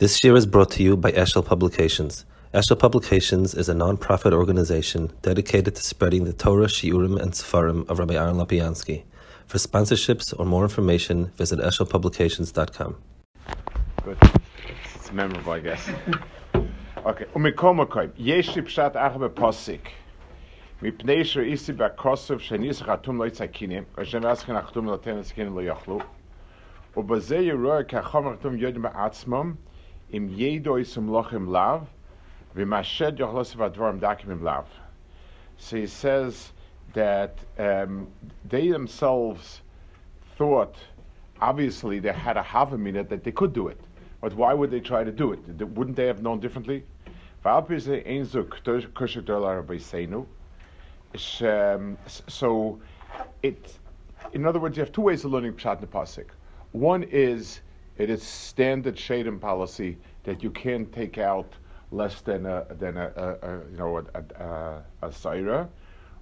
This year is brought to you by Eshel Publications. Eshel Publications is a non-profit organization dedicated to spreading the Torah, Shiurim, and Sefarim of Rabbi Aaron Lopiansky. For sponsorships or more information, visit eshelpublications.com. Good. It's memorable, I guess. okay. Umikoma koim. Yeshi pshat achbe posik. מפני שאיסי בכוסף שניסח חתום לא יצקיני, אשר נעסקן החתום נותן לסכינים לא יאכלו, ובזה יראו כחומר חתום יודעים בעצמם, im jedo is um loch im lav v'mashed yochlos v'advarim dakim im lav. So he says that um, they themselves thought, obviously they had a havamina that they could do it, but why would they try to do it? Wouldn't they have known differently? Um, so it, in other words, you have two ways of learning pshat. One is it is standard shadim policy that you can't take out less than a than a, a, a you know a, a, a saira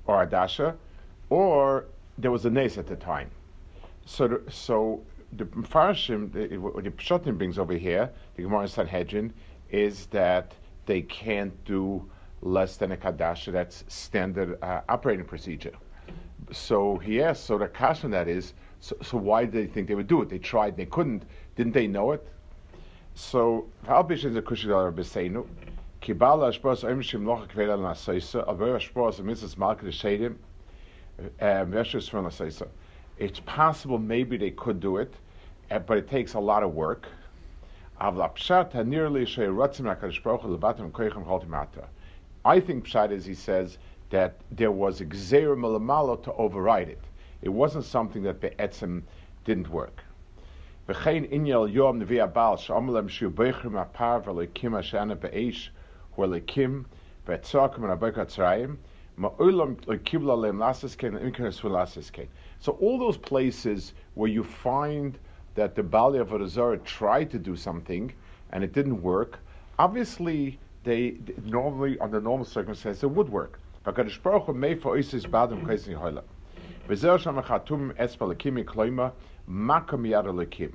or a dasha, or there was a nes at the time. So the, so the Mfarshim, what the Pshatim brings over here, the Gemara Sanhedrin, is that they can't do less than a kadasha. That's standard uh, operating procedure. So he asked, so the question that is, so, so why did they think they would do it? They tried, they couldn't. Didn't they know it? So, is a. Kibala Kveda Nasaisa. Malka Shadim, Veshus from Nasaisa. It's possible maybe they could do it, eh, but it takes a lot of work. I think Pshat is he says that there was a Gzeir Malamalo to override it. It wasn't something that the Be'etzim didn't work. V'chein inyal yom nevi abal sh'amalem shu beichrim apar v'leikim hashana be'esh v'leikim v'etzokim v'abaykat tzrayim ma'olam le'kibla le'em lasses ken imkeres v'lasses ken. So all those places where you find that the Bali of Arazara tried to do something and it didn't work, obviously they normally under normal circumstances it would work. V'kadosh Baruch Hu mei fa'oisis badam kaisni hoila. V'zer sham chatum espa lekimi kloima makam yad alekim.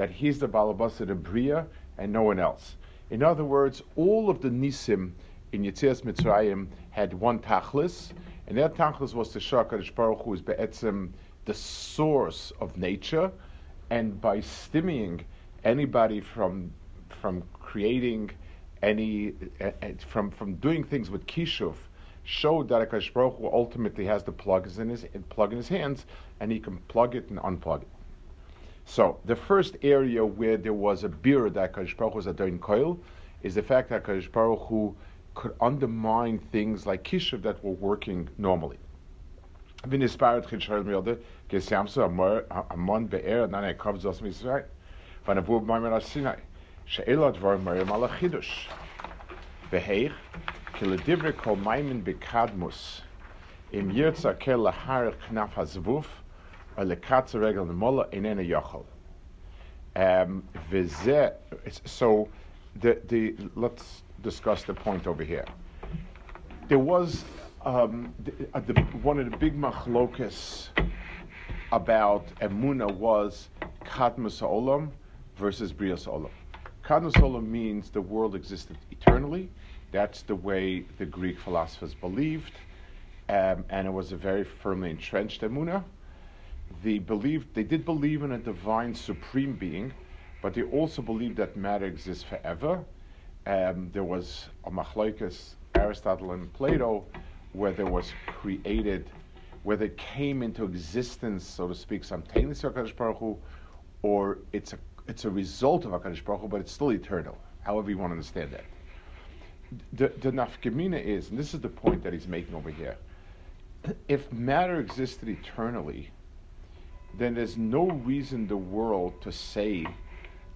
that he's the Balabasa the Bria and no one else. In other words, all of the Nisim in Yitzias Mitzrayim had one Tachlis, and that Tachlis was the show HaKadosh Baruch Hu is Be'etzim, the source of nature, and by stemming anybody from, from creating any, uh, from, from doing things with Kishuv, showed that HaKadosh Baruch Hu ultimately has the plug in his, plug in his hands, and he can plug it and unplug it. So the first area where there was a beer that Kadosh Baruch was doing koil is the fact that Kadosh Baruch Hu could undermine things like kishuv that were working normally. Khishar milde, gesamso amor amon be'er nan er kavz Um, so the, the, let's discuss the point over here. There was um, the, uh, the, one of the big machlokas about emuna was kadmus olam versus brias olam. Kadmus olam means the world existed eternally. That's the way the Greek philosophers believed, um, and it was a very firmly entrenched emuna they believed they did believe in a divine supreme being, but they also believed that matter exists forever. Um, there was a machlokes, Aristotle and Plato, where there was created, where they came into existence, so to speak, simultaneously Hakadosh Baruch Hu, or it's a it's a result of Hakadosh Baruch Hu, but it's still eternal. However you want to understand that. The, the nafkamina is, and this is the point that he's making over here. If matter existed eternally, then there's no reason in the world to say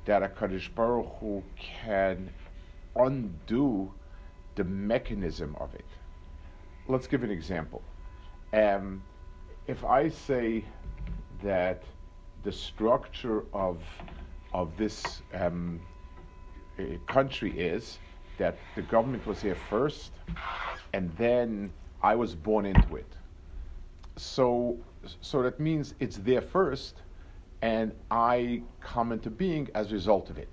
that a Kadosh Baruch Hu can undo the mechanism of it. Let's give an example. Um, if I say that the structure of of this um, country is that the government was here first, and then I was born into it. So, so that means it's there first, and I come into being as a result of it.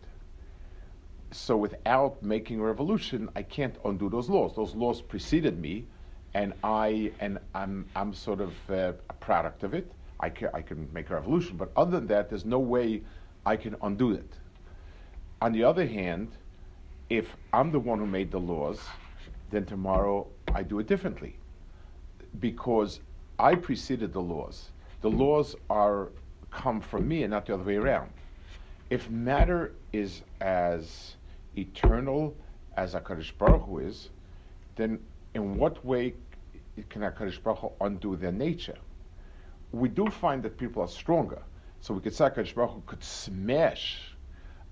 So, without making a revolution, I can't undo those laws. Those laws preceded me, and I and I'm I'm sort of uh, a product of it. I can I can make a revolution, but other than that, there's no way I can undo it. On the other hand, if I'm the one who made the laws, then tomorrow I do it differently. Because I preceded the laws. The laws are come from me and not the other way around. If matter is as eternal as HaKadosh Baruch Hu is, then in what way can HaKadosh Baruch Hu undo their nature? We do find that people are stronger. So we could say HaKadosh Baruch Hu could smash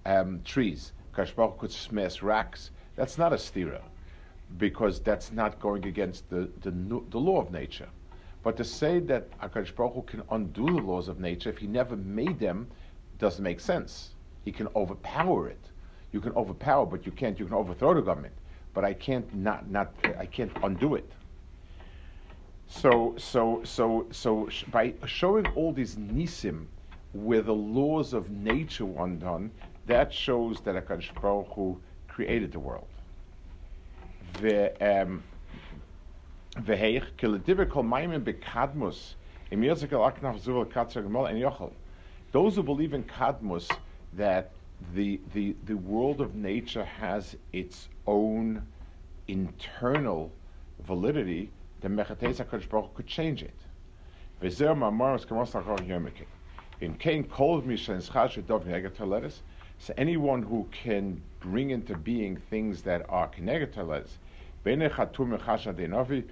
um, trees Kashbar could smash racks. That's not a stira, because that's not going against the, the, the law of nature. But to say that Akash Baruch Hu can undo the laws of nature if he never made them doesn't make sense. He can overpower it. You can overpower, but you can't. You can overthrow the government, but I can't not not I can't undo it. So so so so by showing all these nisim where the laws of nature were undone, that shows that HaKadosh Baruch Hu created the world. The Um, Those who believe in Kadmus, that the, the, the world of nature has its own internal validity, the Mechates HaKadosh Baruch could change it. In Kain Kol Mishan Schashe Dov Negatoletis, so anyone who can bring into being things that are kenegateles, bene chatum mechasha denovi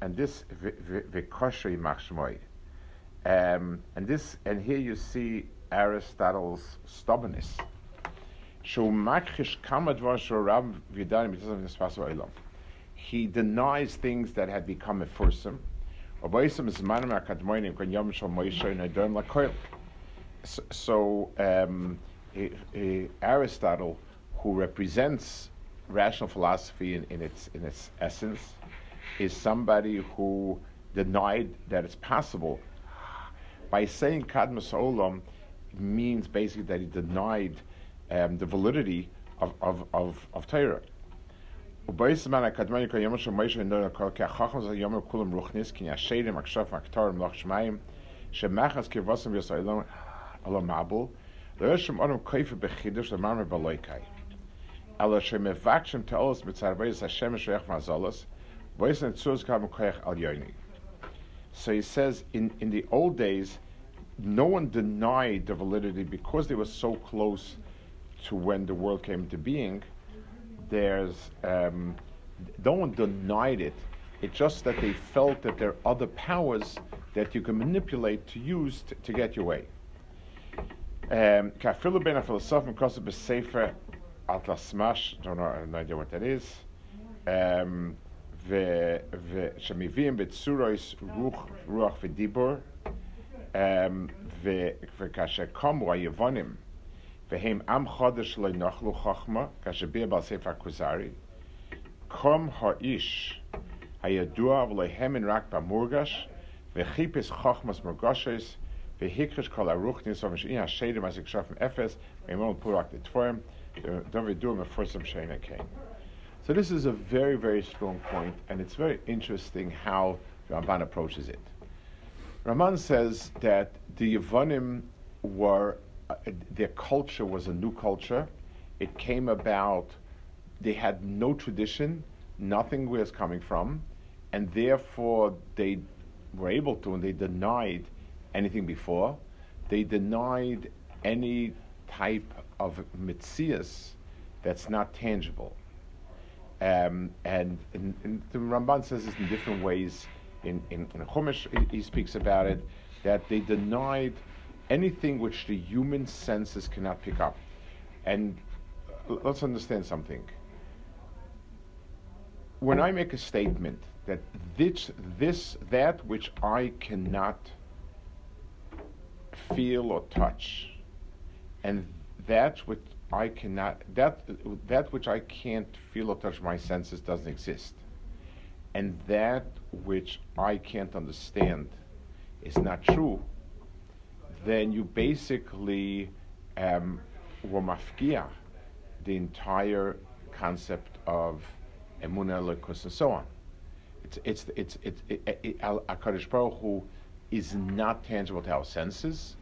and this. Um, and this, and here you see Aristotle's stubbornness. He denies things that had become a foursome. So, um, Aristotle, who represents rational philosophy in, in, its, in its essence, is somebody who denied that it's possible. By saying Kadmus Olam means basically that he denied um, the validity of, of, of, of Torah. So he says, in, in the old days, no one denied the validity because they were so close to when the world came into being. There's um, no one denied it. It's just that they felt that there are other powers that you can manipulate to use t- to get your way. Um, Kafilu ben a philosopher because of Sefer Atlas Smash, don't know, I have no idea what that is. Um, שמביאים בצורויס רוח ודיבור, וכאשר קמו היוונים והם עם חודש לא נחלו חוכמה, כאשר ביר בעל ספר הכוזרי, קום האיש הידוע ולא האמין רק במורגש, וחיפש חוכמס מורגשס, והקרש כל הרוח ניסו משאין השדם אז יקשוף אפס, ואימון פורק דתפורם, so this is a very, very strong point, and it's very interesting how Ramban approaches it. Ramban says that the Yevonim were, uh, their culture was a new culture. It came about, they had no tradition, nothing was coming from, and therefore they were able to, and they denied anything before. They denied any type of mitzias that's not tangible. Um, and, and, and, the Ramban says this in different ways. In, in, in Chumash, he, speaks about it. that they denied anything which the human senses cannot pick up. And uh, let's understand something. When I make a statement that this, this, that which I cannot feel or touch, and that which I cannot, that, that which I can't feel or touch my senses doesn't exist, and that which I can't understand is not true, then you basically um, the entire concept of emunah, elikus, and so on. It's it's it's it's it, it, Baruch Hu is not tangible to our senses,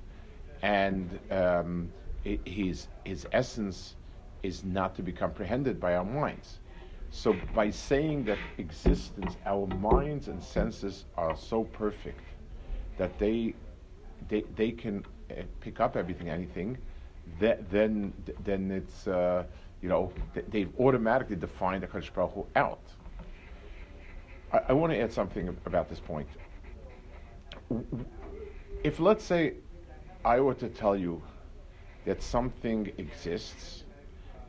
and um, his his essence is not to be comprehended by our minds. So by saying that existence, our minds and senses are so perfect that they they, they can uh, pick up everything, anything, that, then then it's uh, you know they've automatically defined the Kadosh Baruch Hu out. I, I want to add something about this point. If let's say I were to tell you that something exists,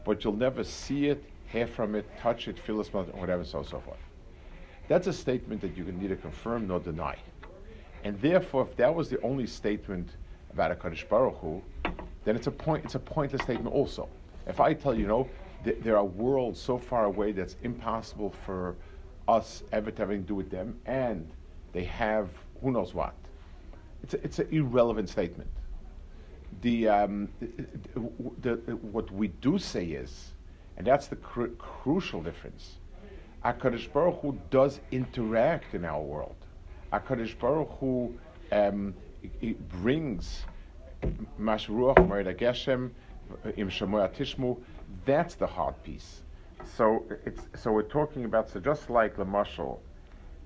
but you'll never see it, hear from it, touch it, feel it, smell it, whatever, so so forth. That's a statement that you can neither confirm nor deny. And therefore, if that was the only statement about a Kadosh Baruch Hu, then it's a point. It's a pointless statement. Also, if I tell you, you know, th- there are worlds so far away that's impossible for us ever to have anything to do with them, and they have who knows what. It's a, it's an irrelevant statement. The, um, the, the, what we do say is, and that's the cr- crucial difference. Hakadosh Baruch Hu does interact in our world. Hakadosh Baruch Hu um, brings Mashruach Merida Geshem Im Shemoya Tishmu. That's the hard piece. So it's so we're talking about so just like the muscle.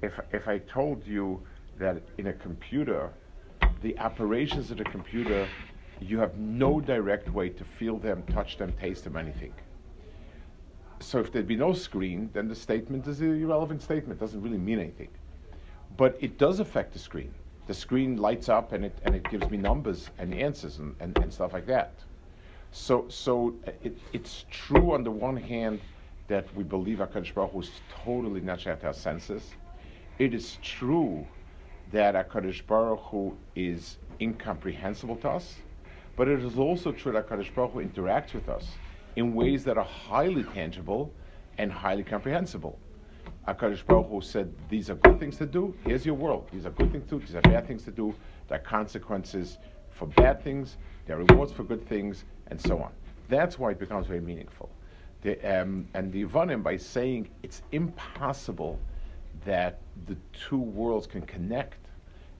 If if I told you that in a computer, the operations of the computer, you have no direct way to feel them, touch them, taste them, anything. So if there'd be no screen, then the statement is an irrelevant statement. Doesn't really mean anything. But it does affect the screen. The screen lights up and it, and it gives me numbers and answers and, and, and stuff like that. So, so uh, it, it's true on the one hand that we believe HaKadosh Baruch Hu is totally not to our senses. It is true that HaKadosh Baruch Hu is incomprehensible to us, but it is also true that HaKadosh Baruch Hu interacts with us in ways that are highly tangible and highly comprehensible. HaKadosh Baruch Hu said, these are good things to do, here's your world. These are good things to do, these are bad things to do. There are consequences for bad things, there are rewards for good things, and so on. That's why it becomes very meaningful. The, um, and the Yevonim, by saying it's impossible that the two worlds can connect,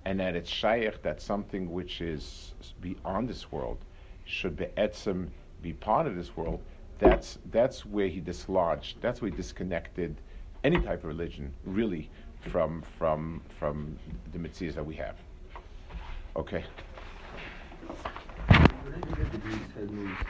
and that it's shaykh, that something which is beyond this world should be etzem, be part of this world, that's, that's where he dislodged, that's where he disconnected any type of religion, really, from from from the mitzvahs that we have. Okay.